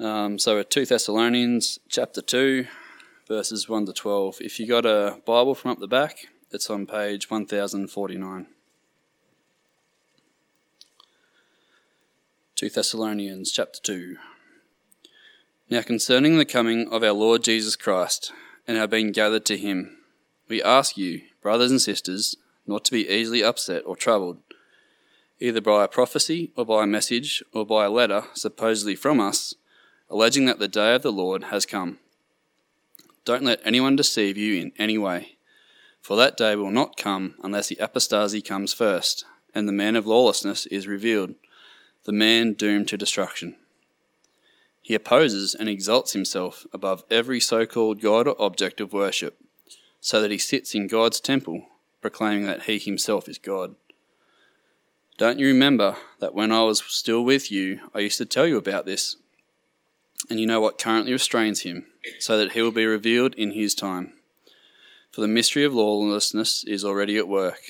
Um, so we're 2 Thessalonians chapter 2, verses 1 to 12. If you got a Bible from up the back, it's on page 1049. 2 Thessalonians chapter 2. Now concerning the coming of our Lord Jesus Christ and our being gathered to him, we ask you, brothers and sisters, not to be easily upset or troubled, either by a prophecy or by a message or by a letter supposedly from us alleging that the day of the Lord has come. Don't let anyone deceive you in any way, for that day will not come unless the apostasy comes first, and the man of lawlessness is revealed, the man doomed to destruction. He opposes and exalts himself above every so called God or object of worship, so that he sits in God's temple, proclaiming that he himself is God. Don't you remember that when I was still with you, I used to tell you about this? And you know what currently restrains him, so that he will be revealed in his time. For the mystery of lawlessness is already at work,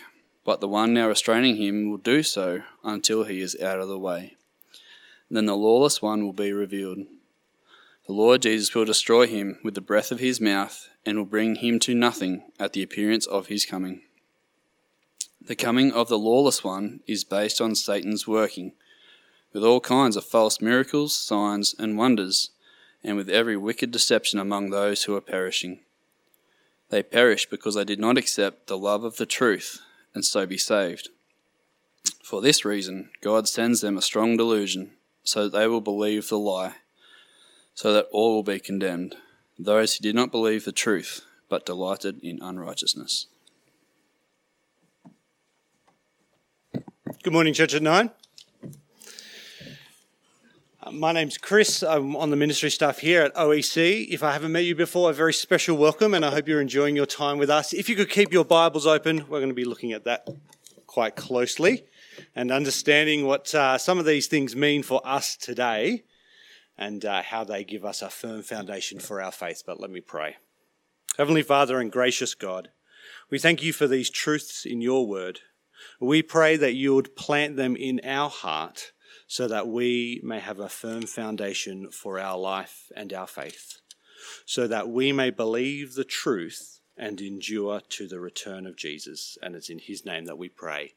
but the one now restraining him will do so until he is out of the way. then the lawless one will be revealed. The Lord Jesus will destroy him with the breath of his mouth, and will bring him to nothing at the appearance of his coming. The coming of the lawless one is based on Satan's working with all kinds of false miracles, signs, and wonders, and with every wicked deception among those who are perishing. They perish because they did not accept the love of the truth, and so be saved. For this reason, God sends them a strong delusion, so that they will believe the lie, so that all will be condemned, those who did not believe the truth, but delighted in unrighteousness. Good morning, Church at Nine. My name's Chris. I'm on the ministry staff here at OEC. If I haven't met you before, a very special welcome, and I hope you're enjoying your time with us. If you could keep your Bibles open, we're going to be looking at that quite closely and understanding what uh, some of these things mean for us today and uh, how they give us a firm foundation for our faith. But let me pray. Heavenly Father and gracious God, we thank you for these truths in your word. We pray that you would plant them in our heart so that we may have a firm foundation for our life and our faith, so that we may believe the truth and endure to the return of Jesus. And it's in his name that we pray.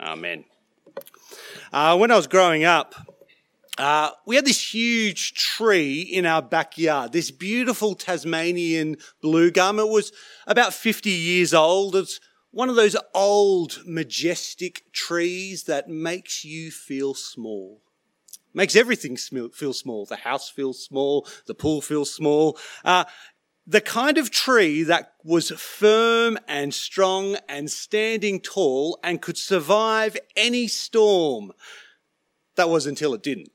Amen. Uh, when I was growing up, uh, we had this huge tree in our backyard, this beautiful Tasmanian blue gum. It was about 50 years old. It's one of those old, majestic trees that makes you feel small. Makes everything feel small. The house feels small. The pool feels small. Uh, the kind of tree that was firm and strong and standing tall and could survive any storm. That was until it didn't.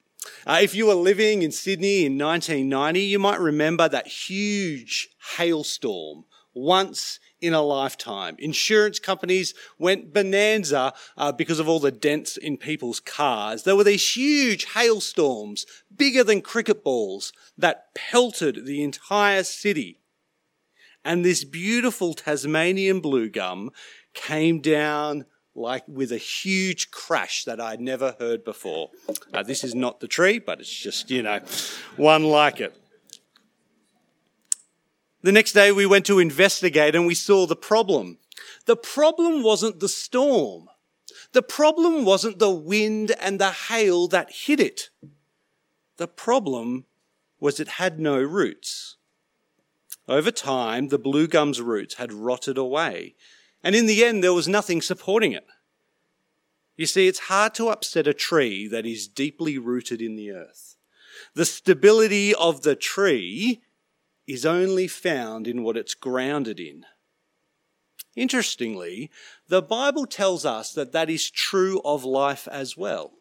Uh, if you were living in Sydney in 1990, you might remember that huge hailstorm once in a lifetime. Insurance companies went bonanza uh, because of all the dents in people's cars. There were these huge hailstorms, bigger than cricket balls, that pelted the entire city. And this beautiful Tasmanian blue gum came down like with a huge crash that I'd never heard before. Uh, this is not the tree, but it's just, you know, one like it. The next day we went to investigate and we saw the problem. The problem wasn't the storm. The problem wasn't the wind and the hail that hit it. The problem was it had no roots. Over time, the blue gum's roots had rotted away, and in the end, there was nothing supporting it. You see, it's hard to upset a tree that is deeply rooted in the earth. The stability of the tree is only found in what it's grounded in. Interestingly, the Bible tells us that that is true of life as well.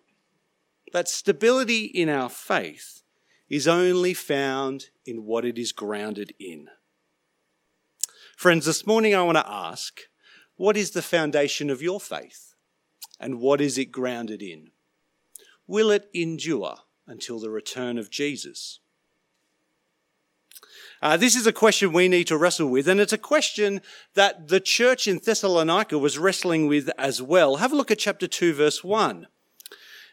That stability in our faith is only found in what it is grounded in. Friends, this morning I want to ask what is the foundation of your faith? And what is it grounded in? Will it endure until the return of Jesus? Uh, this is a question we need to wrestle with, and it's a question that the church in Thessalonica was wrestling with as well. Have a look at chapter 2, verse 1.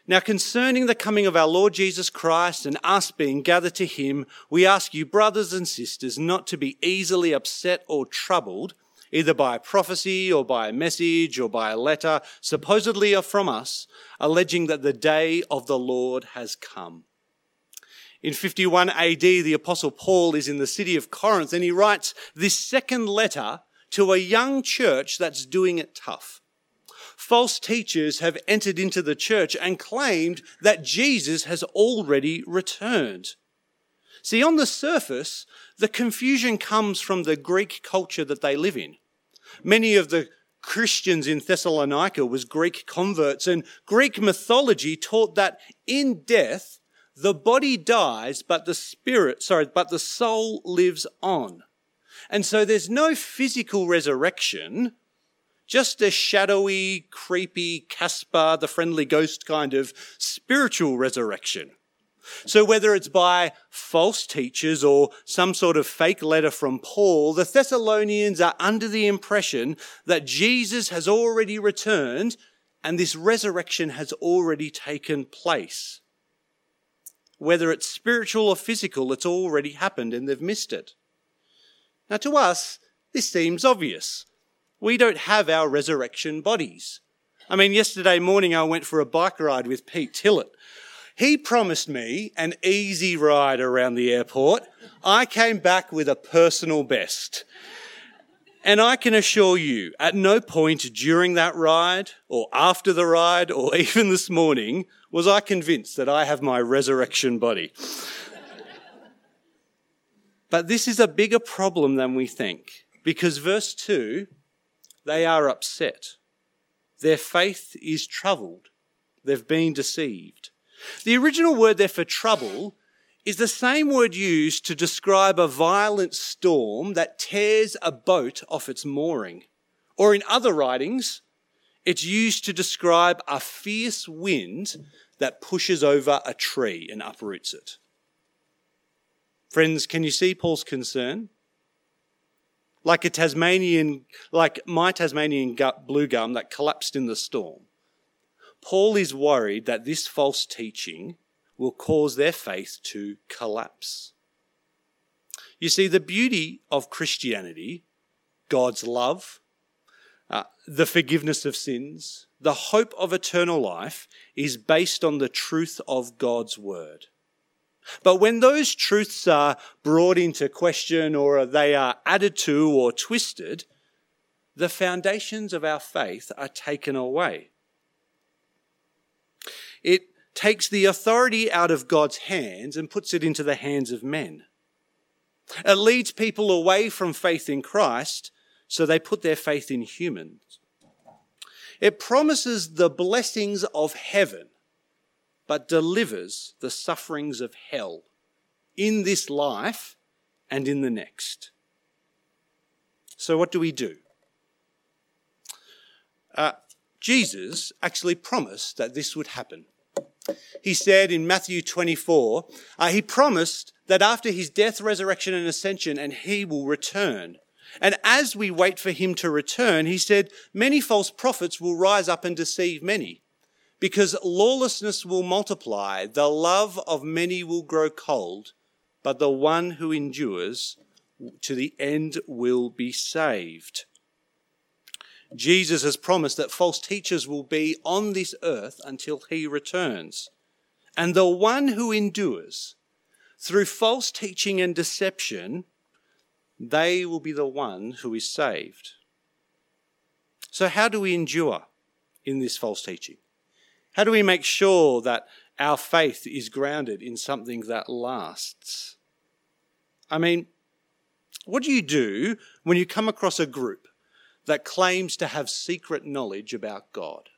Now, concerning the coming of our Lord Jesus Christ and us being gathered to him, we ask you, brothers and sisters, not to be easily upset or troubled, either by a prophecy or by a message or by a letter, supposedly from us, alleging that the day of the Lord has come. In 51 AD, the Apostle Paul is in the city of Corinth and he writes this second letter to a young church that's doing it tough. False teachers have entered into the church and claimed that Jesus has already returned. See, on the surface, the confusion comes from the Greek culture that they live in. Many of the Christians in Thessalonica was Greek converts and Greek mythology taught that in death, the body dies, but the spirit, sorry, but the soul lives on. And so there's no physical resurrection, just a shadowy, creepy Casper the friendly ghost kind of spiritual resurrection. So whether it's by false teachers or some sort of fake letter from Paul, the Thessalonians are under the impression that Jesus has already returned and this resurrection has already taken place. Whether it's spiritual or physical, it's already happened and they've missed it. Now to us, this seems obvious. We don't have our resurrection bodies. I mean, yesterday morning I went for a bike ride with Pete Tillett he promised me an easy ride around the airport. I came back with a personal best. And I can assure you, at no point during that ride, or after the ride, or even this morning, was I convinced that I have my resurrection body. but this is a bigger problem than we think, because verse 2 they are upset. Their faith is troubled. They've been deceived. The original word there for trouble is the same word used to describe a violent storm that tears a boat off its mooring. Or in other writings, it's used to describe a fierce wind that pushes over a tree and uproots it. Friends, can you see Paul's concern? Like a Tasmanian, like my Tasmanian blue gum that collapsed in the storm. Paul is worried that this false teaching will cause their faith to collapse. You see, the beauty of Christianity, God's love, uh, the forgiveness of sins, the hope of eternal life is based on the truth of God's word. But when those truths are brought into question or they are added to or twisted, the foundations of our faith are taken away. It takes the authority out of God's hands and puts it into the hands of men. It leads people away from faith in Christ, so they put their faith in humans. It promises the blessings of heaven, but delivers the sufferings of hell in this life and in the next. So, what do we do? Uh, Jesus actually promised that this would happen he said in Matthew 24, uh, he promised that after his death, resurrection, and ascension, and he will return. And as we wait for him to return, he said, many false prophets will rise up and deceive many, because lawlessness will multiply, the love of many will grow cold, but the one who endures to the end will be saved. Jesus has promised that false teachers will be on this earth until he returns. And the one who endures through false teaching and deception, they will be the one who is saved. So, how do we endure in this false teaching? How do we make sure that our faith is grounded in something that lasts? I mean, what do you do when you come across a group that claims to have secret knowledge about God?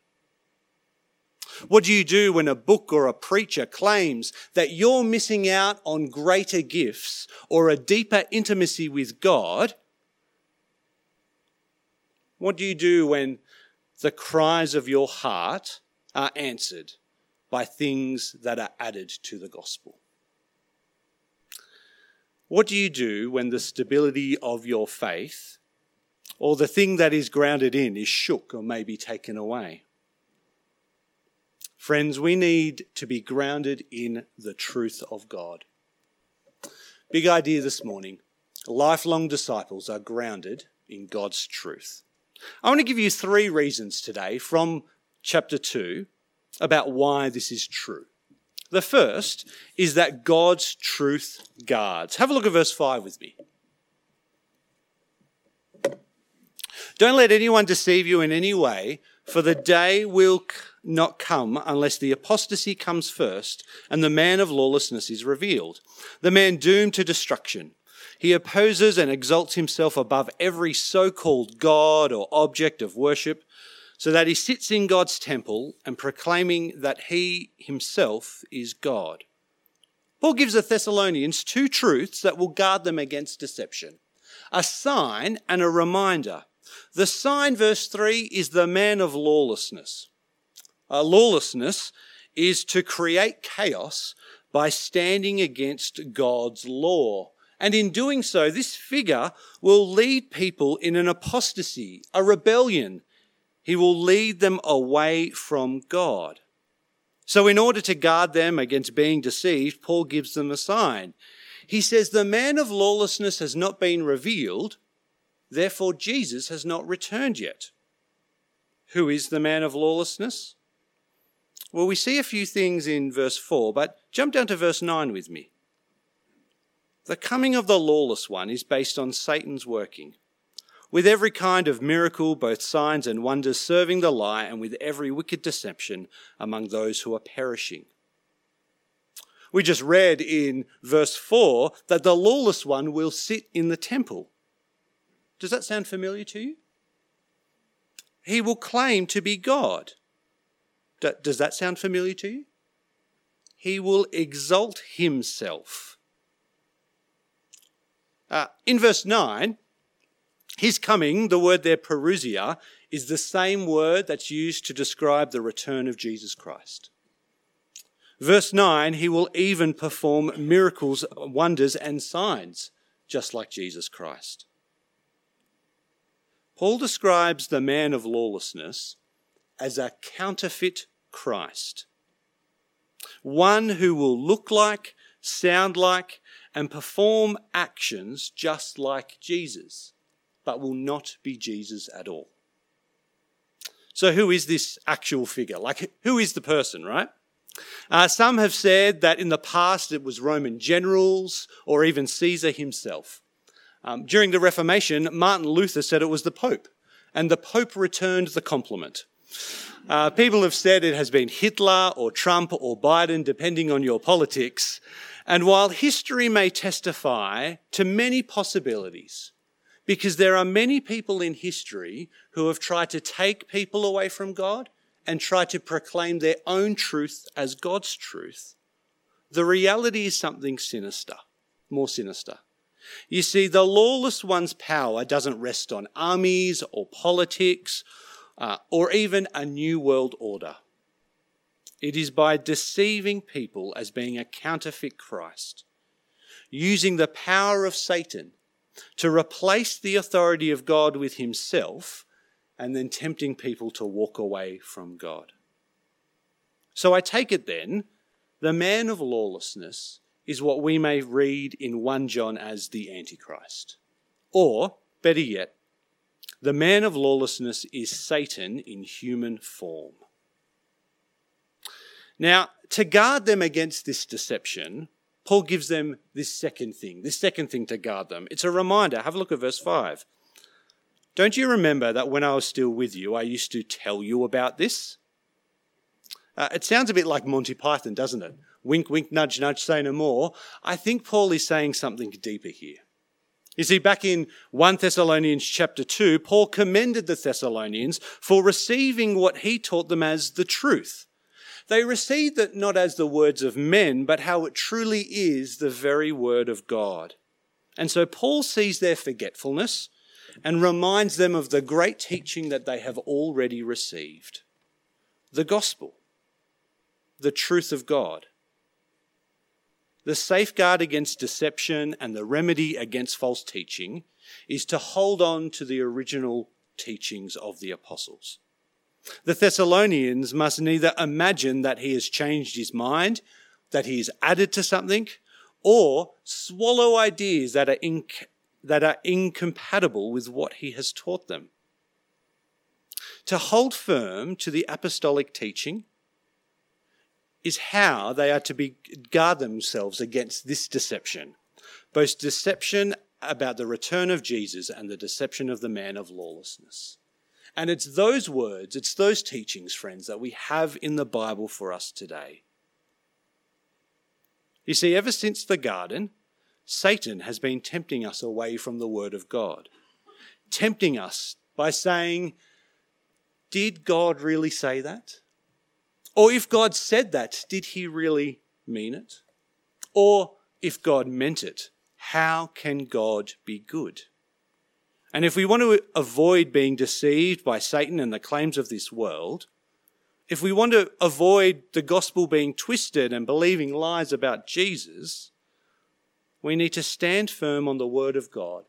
What do you do when a book or a preacher claims that you're missing out on greater gifts or a deeper intimacy with God? What do you do when the cries of your heart are answered by things that are added to the gospel? What do you do when the stability of your faith or the thing that is grounded in is shook or maybe taken away. Friends, we need to be grounded in the truth of God. Big idea this morning. Lifelong disciples are grounded in God's truth. I want to give you three reasons today from chapter 2 about why this is true. The first is that God's truth guards. Have a look at verse 5 with me. Don't let anyone deceive you in any way, for the day will not come unless the apostasy comes first and the man of lawlessness is revealed, the man doomed to destruction. He opposes and exalts himself above every so called God or object of worship, so that he sits in God's temple and proclaiming that he himself is God. Paul gives the Thessalonians two truths that will guard them against deception a sign and a reminder. The sign, verse 3, is the man of lawlessness. Uh, lawlessness is to create chaos by standing against God's law. And in doing so, this figure will lead people in an apostasy, a rebellion. He will lead them away from God. So, in order to guard them against being deceived, Paul gives them a sign. He says, The man of lawlessness has not been revealed, therefore Jesus has not returned yet. Who is the man of lawlessness? Well, we see a few things in verse 4, but jump down to verse 9 with me. The coming of the lawless one is based on Satan's working, with every kind of miracle, both signs and wonders, serving the lie, and with every wicked deception among those who are perishing. We just read in verse 4 that the lawless one will sit in the temple. Does that sound familiar to you? He will claim to be God. Does that sound familiar to you? He will exalt himself. Uh, in verse 9, his coming, the word there, parousia, is the same word that's used to describe the return of Jesus Christ. Verse 9, he will even perform miracles, wonders, and signs, just like Jesus Christ. Paul describes the man of lawlessness as a counterfeit Christ. One who will look like, sound like, and perform actions just like Jesus, but will not be Jesus at all. So, who is this actual figure? Like, who is the person, right? Uh, some have said that in the past it was Roman generals or even Caesar himself. Um, during the Reformation, Martin Luther said it was the Pope, and the Pope returned the compliment. Uh, people have said it has been Hitler or Trump or Biden, depending on your politics. And while history may testify to many possibilities, because there are many people in history who have tried to take people away from God and try to proclaim their own truth as God's truth, the reality is something sinister, more sinister. You see, the lawless one's power doesn't rest on armies or politics uh, or even a new world order. It is by deceiving people as being a counterfeit Christ, using the power of Satan to replace the authority of God with himself, and then tempting people to walk away from God. So I take it then, the man of lawlessness is what we may read in 1 John as the Antichrist. Or, better yet, the man of lawlessness is Satan in human form. Now, to guard them against this deception, Paul gives them this second thing, this second thing to guard them. It's a reminder. Have a look at verse 5. Don't you remember that when I was still with you, I used to tell you about this? Uh, it sounds a bit like Monty Python, doesn't it? Wink, wink, nudge, nudge, say no more. I think Paul is saying something deeper here. You see, back in 1 Thessalonians chapter 2, Paul commended the Thessalonians for receiving what he taught them as the truth. They received it not as the words of men, but how it truly is the very word of God. And so Paul sees their forgetfulness and reminds them of the great teaching that they have already received the gospel, the truth of God. The safeguard against deception and the remedy against false teaching is to hold on to the original teachings of the apostles. The Thessalonians must neither imagine that he has changed his mind, that he has added to something, or swallow ideas that are, inc- that are incompatible with what he has taught them. To hold firm to the apostolic teaching is how they are to be, guard themselves against this deception, both deception about the return of Jesus and the deception of the man of lawlessness. And it's those words, it's those teachings, friends, that we have in the Bible for us today. You see, ever since the garden, Satan has been tempting us away from the Word of God, tempting us by saying, Did God really say that? Or if God said that, did he really mean it? Or if God meant it, how can God be good? And if we want to avoid being deceived by Satan and the claims of this world, if we want to avoid the gospel being twisted and believing lies about Jesus, we need to stand firm on the word of God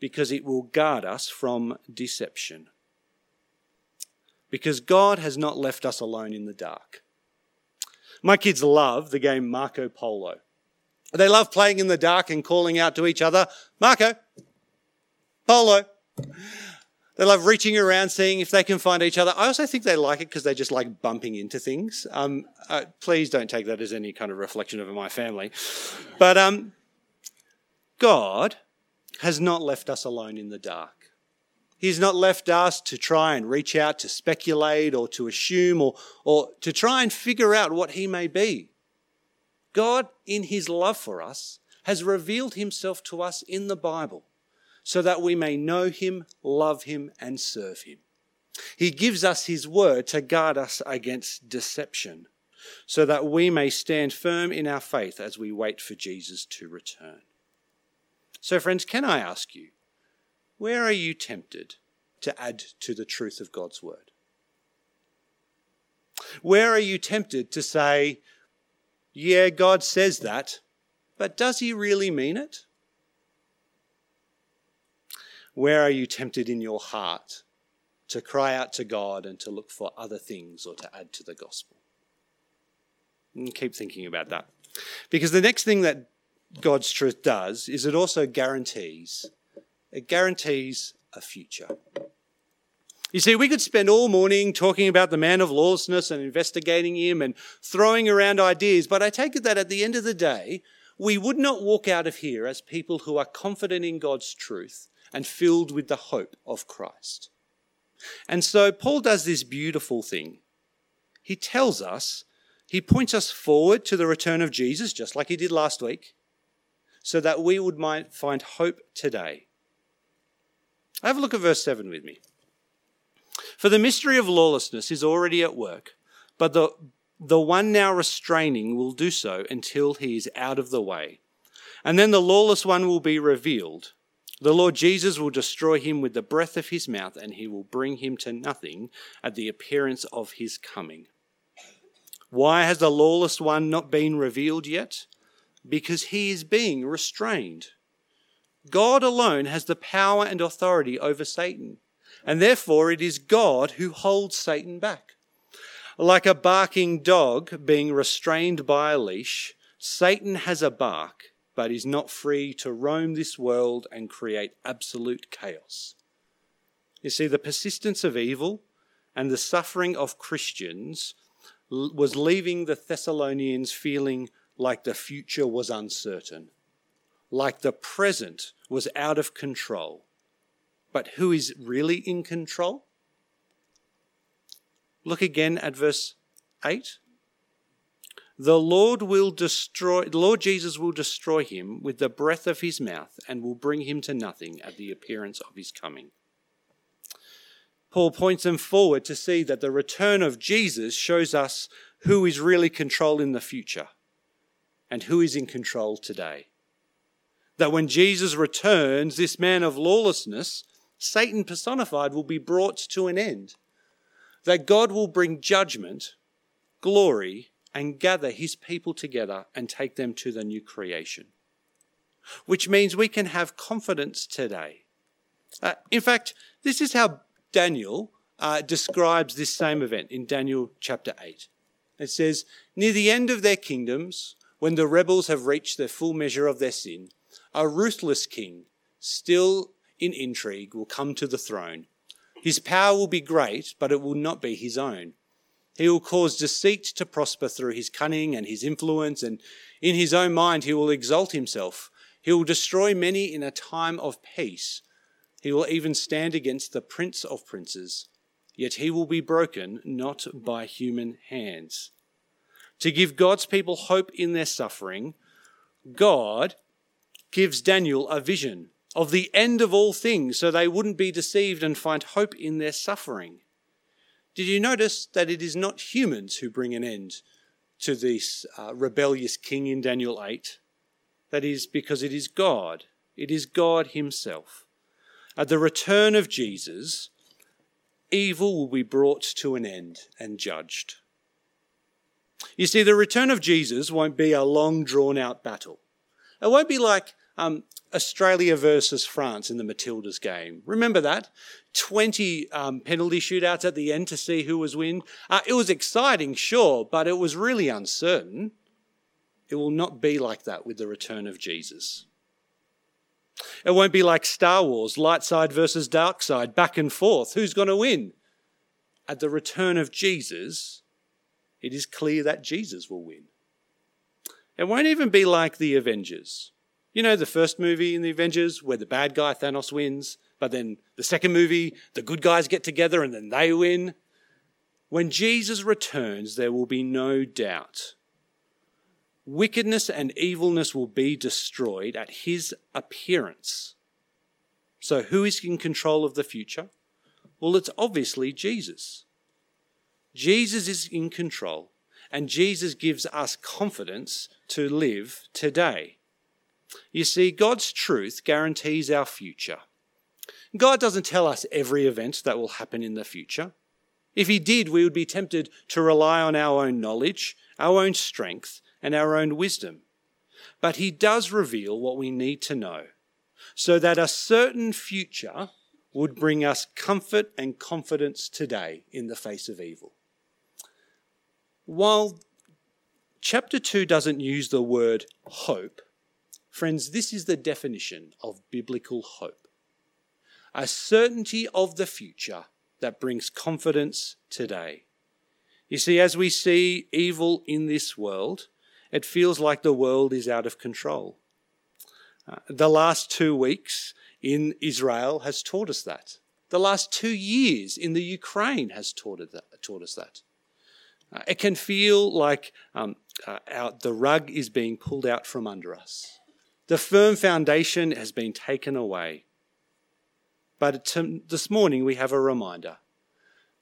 because it will guard us from deception because God has not left us alone in the dark. My kids love the game Marco Polo. They love playing in the dark and calling out to each other, Marco, Polo. They love reaching around, seeing if they can find each other. I also think they like it because they just like bumping into things. Um, uh, please don't take that as any kind of reflection of my family. But um, God has not left us alone in the dark. He's not left us to try and reach out to speculate or to assume or, or to try and figure out what he may be. God, in his love for us, has revealed himself to us in the Bible so that we may know him, love him, and serve him. He gives us his word to guard us against deception so that we may stand firm in our faith as we wait for Jesus to return. So, friends, can I ask you, where are you tempted to add to the truth of God's word? Where are you tempted to say, yeah, God says that, but does he really mean it? Where are you tempted in your heart to cry out to God and to look for other things or to add to the gospel? And keep thinking about that. Because the next thing that God's truth does is it also guarantees it guarantees a future. You see, we could spend all morning talking about the man of lawlessness and investigating him and throwing around ideas, but I take it that at the end of the day, we would not walk out of here as people who are confident in God's truth and filled with the hope of Christ. And so Paul does this beautiful thing. He tells us, he points us forward to the return of Jesus, just like he did last week, so that we would find hope today have a look at verse 7 with me. For the mystery of lawlessness is already at work, but the, the one now restraining will do so until he is out of the way. And then the lawless one will be revealed. The Lord Jesus will destroy him with the breath of his mouth, and he will bring him to nothing at the appearance of his coming. Why has the lawless one not been revealed yet? Because he is being restrained. God alone has the power and authority over Satan, and therefore it is God who holds Satan back. Like a barking dog being restrained by a leash, Satan has a bark, but is not free to roam this world and create absolute chaos. You see, the persistence of evil and the suffering of Christians was leaving the Thessalonians feeling like the future was uncertain like the present was out of control. But who is really in control? Look again at verse 8. The Lord will destroy, Lord Jesus will destroy him with the breath of his mouth and will bring him to nothing at the appearance of his coming. Paul points them forward to see that the return of Jesus shows us who is really controlling the future and who is in control today that when Jesus returns, this man of lawlessness, Satan personified, will be brought to an end. That God will bring judgment, glory, and gather his people together and take them to the new creation. Which means we can have confidence today. Uh, in fact, this is how Daniel uh, describes this same event in Daniel chapter 8. It says, Near the end of their kingdoms, when the rebels have reached their full measure of their sin, a ruthless king, still in intrigue, will come to the throne. His power will be great, but it will not be his own. He will cause deceit to prosper through his cunning and his influence, and in his own mind he will exalt himself. He will destroy many in a time of peace. He will even stand against the prince of princes. Yet he will be broken not by human hands. To give God's people hope in their suffering, God gives Daniel a vision of the end of all things so they wouldn't be deceived and find hope in their suffering. Did you notice that it is not humans who bring an end to this uh, rebellious king in Daniel 8? That is because it is God. It is God Himself. At the return of Jesus, evil will be brought to an end and judged. You see, the return of Jesus won't be a long drawn out battle. It won't be like um, Australia versus France in the Matildas game. Remember that? 20 um, penalty shootouts at the end to see who was win. Uh, it was exciting, sure, but it was really uncertain. It will not be like that with the return of Jesus. It won't be like Star Wars, light side versus dark side, back and forth. Who's going to win? At the return of Jesus, it is clear that Jesus will win. It won't even be like the Avengers. You know, the first movie in the Avengers where the bad guy Thanos wins, but then the second movie, the good guys get together and then they win. When Jesus returns, there will be no doubt. Wickedness and evilness will be destroyed at his appearance. So, who is in control of the future? Well, it's obviously Jesus. Jesus is in control, and Jesus gives us confidence to live today. You see, God's truth guarantees our future. God doesn't tell us every event that will happen in the future. If He did, we would be tempted to rely on our own knowledge, our own strength, and our own wisdom. But He does reveal what we need to know so that a certain future would bring us comfort and confidence today in the face of evil. While chapter 2 doesn't use the word hope, Friends, this is the definition of biblical hope a certainty of the future that brings confidence today. You see, as we see evil in this world, it feels like the world is out of control. Uh, the last two weeks in Israel has taught us that. The last two years in the Ukraine has taught, that, taught us that. Uh, it can feel like um, uh, our, the rug is being pulled out from under us. The firm foundation has been taken away. But this morning we have a reminder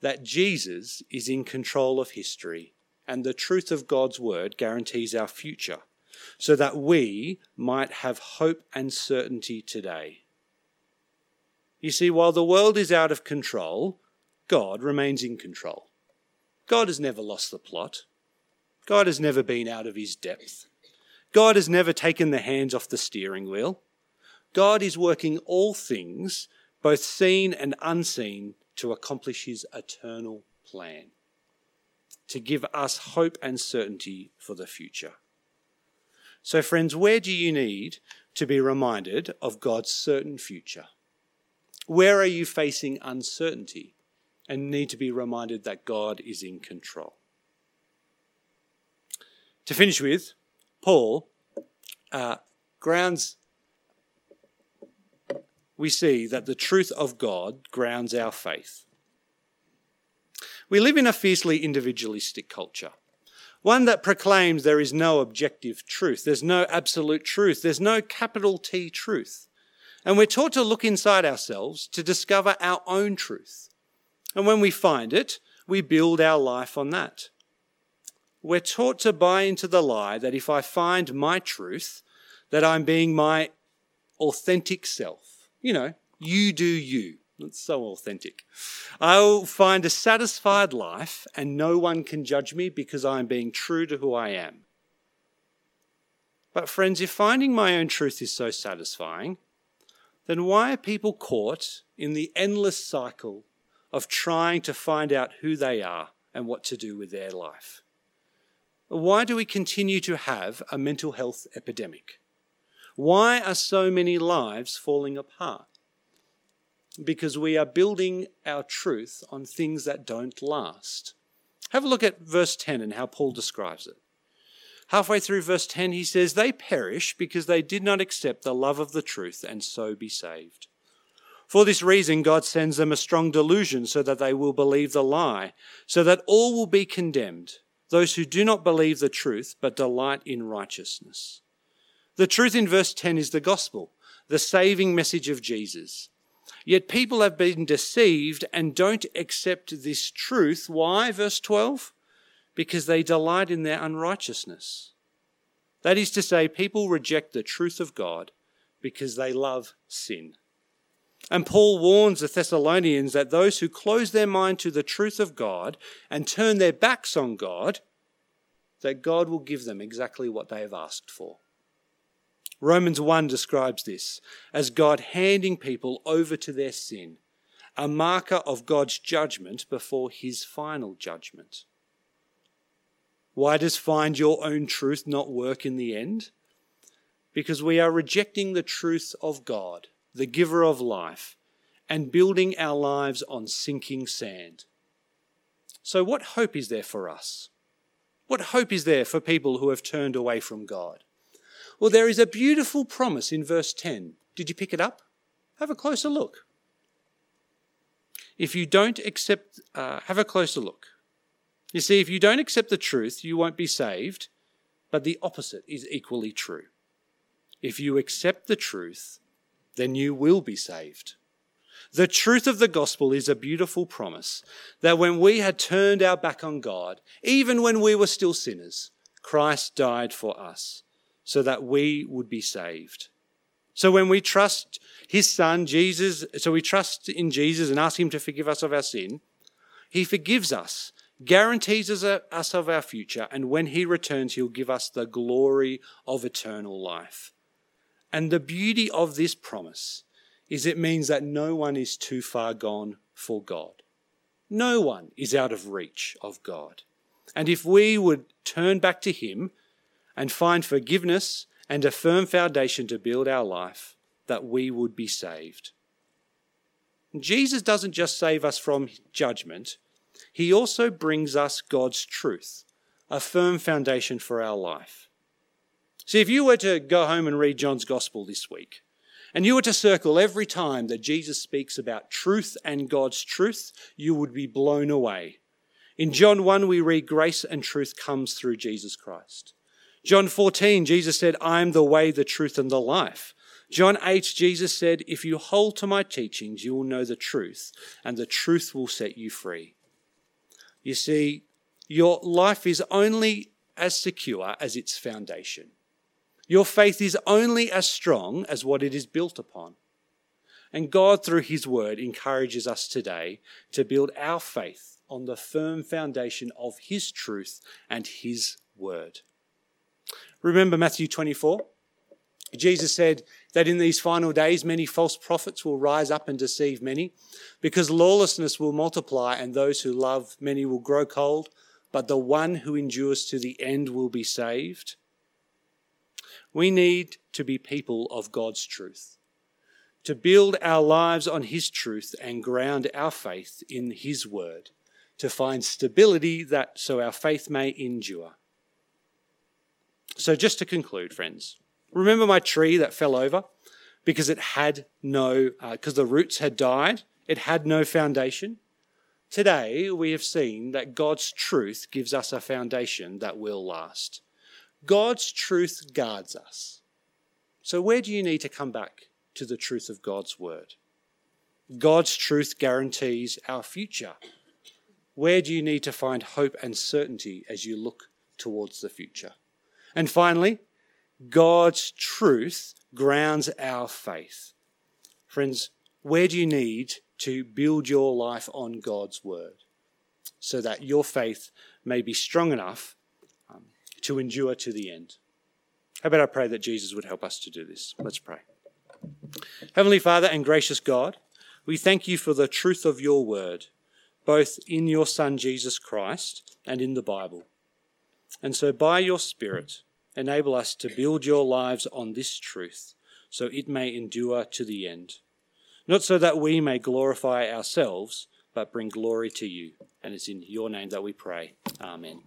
that Jesus is in control of history and the truth of God's word guarantees our future so that we might have hope and certainty today. You see, while the world is out of control, God remains in control. God has never lost the plot. God has never been out of his depth. God has never taken the hands off the steering wheel. God is working all things, both seen and unseen, to accomplish his eternal plan, to give us hope and certainty for the future. So, friends, where do you need to be reminded of God's certain future? Where are you facing uncertainty and need to be reminded that God is in control? To finish with, Paul uh, grounds, we see that the truth of God grounds our faith. We live in a fiercely individualistic culture, one that proclaims there is no objective truth, there's no absolute truth, there's no capital T truth. And we're taught to look inside ourselves to discover our own truth. And when we find it, we build our life on that. We're taught to buy into the lie that if I find my truth, that I'm being my authentic self. You know, you do you. That's so authentic. I'll find a satisfied life and no one can judge me because I'm being true to who I am. But, friends, if finding my own truth is so satisfying, then why are people caught in the endless cycle of trying to find out who they are and what to do with their life. Why do we continue to have a mental health epidemic? Why are so many lives falling apart? Because we are building our truth on things that don't last. Have a look at verse 10 and how Paul describes it. Halfway through verse 10, he says, They perish because they did not accept the love of the truth and so be saved. For this reason, God sends them a strong delusion so that they will believe the lie, so that all will be condemned, those who do not believe the truth but delight in righteousness. The truth in verse 10 is the gospel, the saving message of Jesus. Yet people have been deceived and don't accept this truth. Why? Verse 12? Because they delight in their unrighteousness. That is to say, people reject the truth of God because they love sin. And Paul warns the Thessalonians that those who close their mind to the truth of God and turn their backs on God, that God will give them exactly what they have asked for. Romans 1 describes this as God handing people over to their sin, a marker of God's judgment before his final judgment. Why does find your own truth not work in the end? Because we are rejecting the truth of God the giver of life, and building our lives on sinking sand. So, what hope is there for us? What hope is there for people who have turned away from God? Well, there is a beautiful promise in verse 10. Did you pick it up? Have a closer look. If you don't accept, uh, have a closer look. You see, if you don't accept the truth, you won't be saved, but the opposite is equally true. If you accept the truth, then you will be saved. The truth of the gospel is a beautiful promise that when we had turned our back on God, even when we were still sinners, Christ died for us so that we would be saved. So when we trust his son, Jesus, so we trust in Jesus and ask him to forgive us of our sin, he forgives us, guarantees us of our future, and when he returns, he'll give us the glory of eternal life. And the beauty of this promise is it means that no one is too far gone for God. No one is out of reach of God. And if we would turn back to Him and find forgiveness and a firm foundation to build our life, that we would be saved. Jesus doesn't just save us from judgment, He also brings us God's truth, a firm foundation for our life. See, if you were to go home and read John's Gospel this week, and you were to circle every time that Jesus speaks about truth and God's truth, you would be blown away. In John 1, we read, Grace and truth comes through Jesus Christ. John 14, Jesus said, I am the way, the truth, and the life. John 8, Jesus said, If you hold to my teachings, you will know the truth, and the truth will set you free. You see, your life is only as secure as its foundation. Your faith is only as strong as what it is built upon. And God, through His Word, encourages us today to build our faith on the firm foundation of His truth and His Word. Remember Matthew 24? Jesus said that in these final days, many false prophets will rise up and deceive many, because lawlessness will multiply and those who love many will grow cold, but the one who endures to the end will be saved. We need to be people of God's truth, to build our lives on His truth and ground our faith in His word, to find stability that so our faith may endure. So, just to conclude, friends, remember my tree that fell over because it had no, because uh, the roots had died, it had no foundation. Today, we have seen that God's truth gives us a foundation that will last. God's truth guards us. So, where do you need to come back to the truth of God's word? God's truth guarantees our future. Where do you need to find hope and certainty as you look towards the future? And finally, God's truth grounds our faith. Friends, where do you need to build your life on God's word so that your faith may be strong enough to endure to the end. How about I pray that Jesus would help us to do this? Let's pray. Heavenly Father and gracious God, we thank you for the truth of your word. both in your Son Jesus Christ and in the Bible. And so, by your Spirit, enable us to build your lives on this truth, so it may endure to the end. Not so that we may glorify ourselves, but bring glory to you. And it's in your name that we pray. Amen.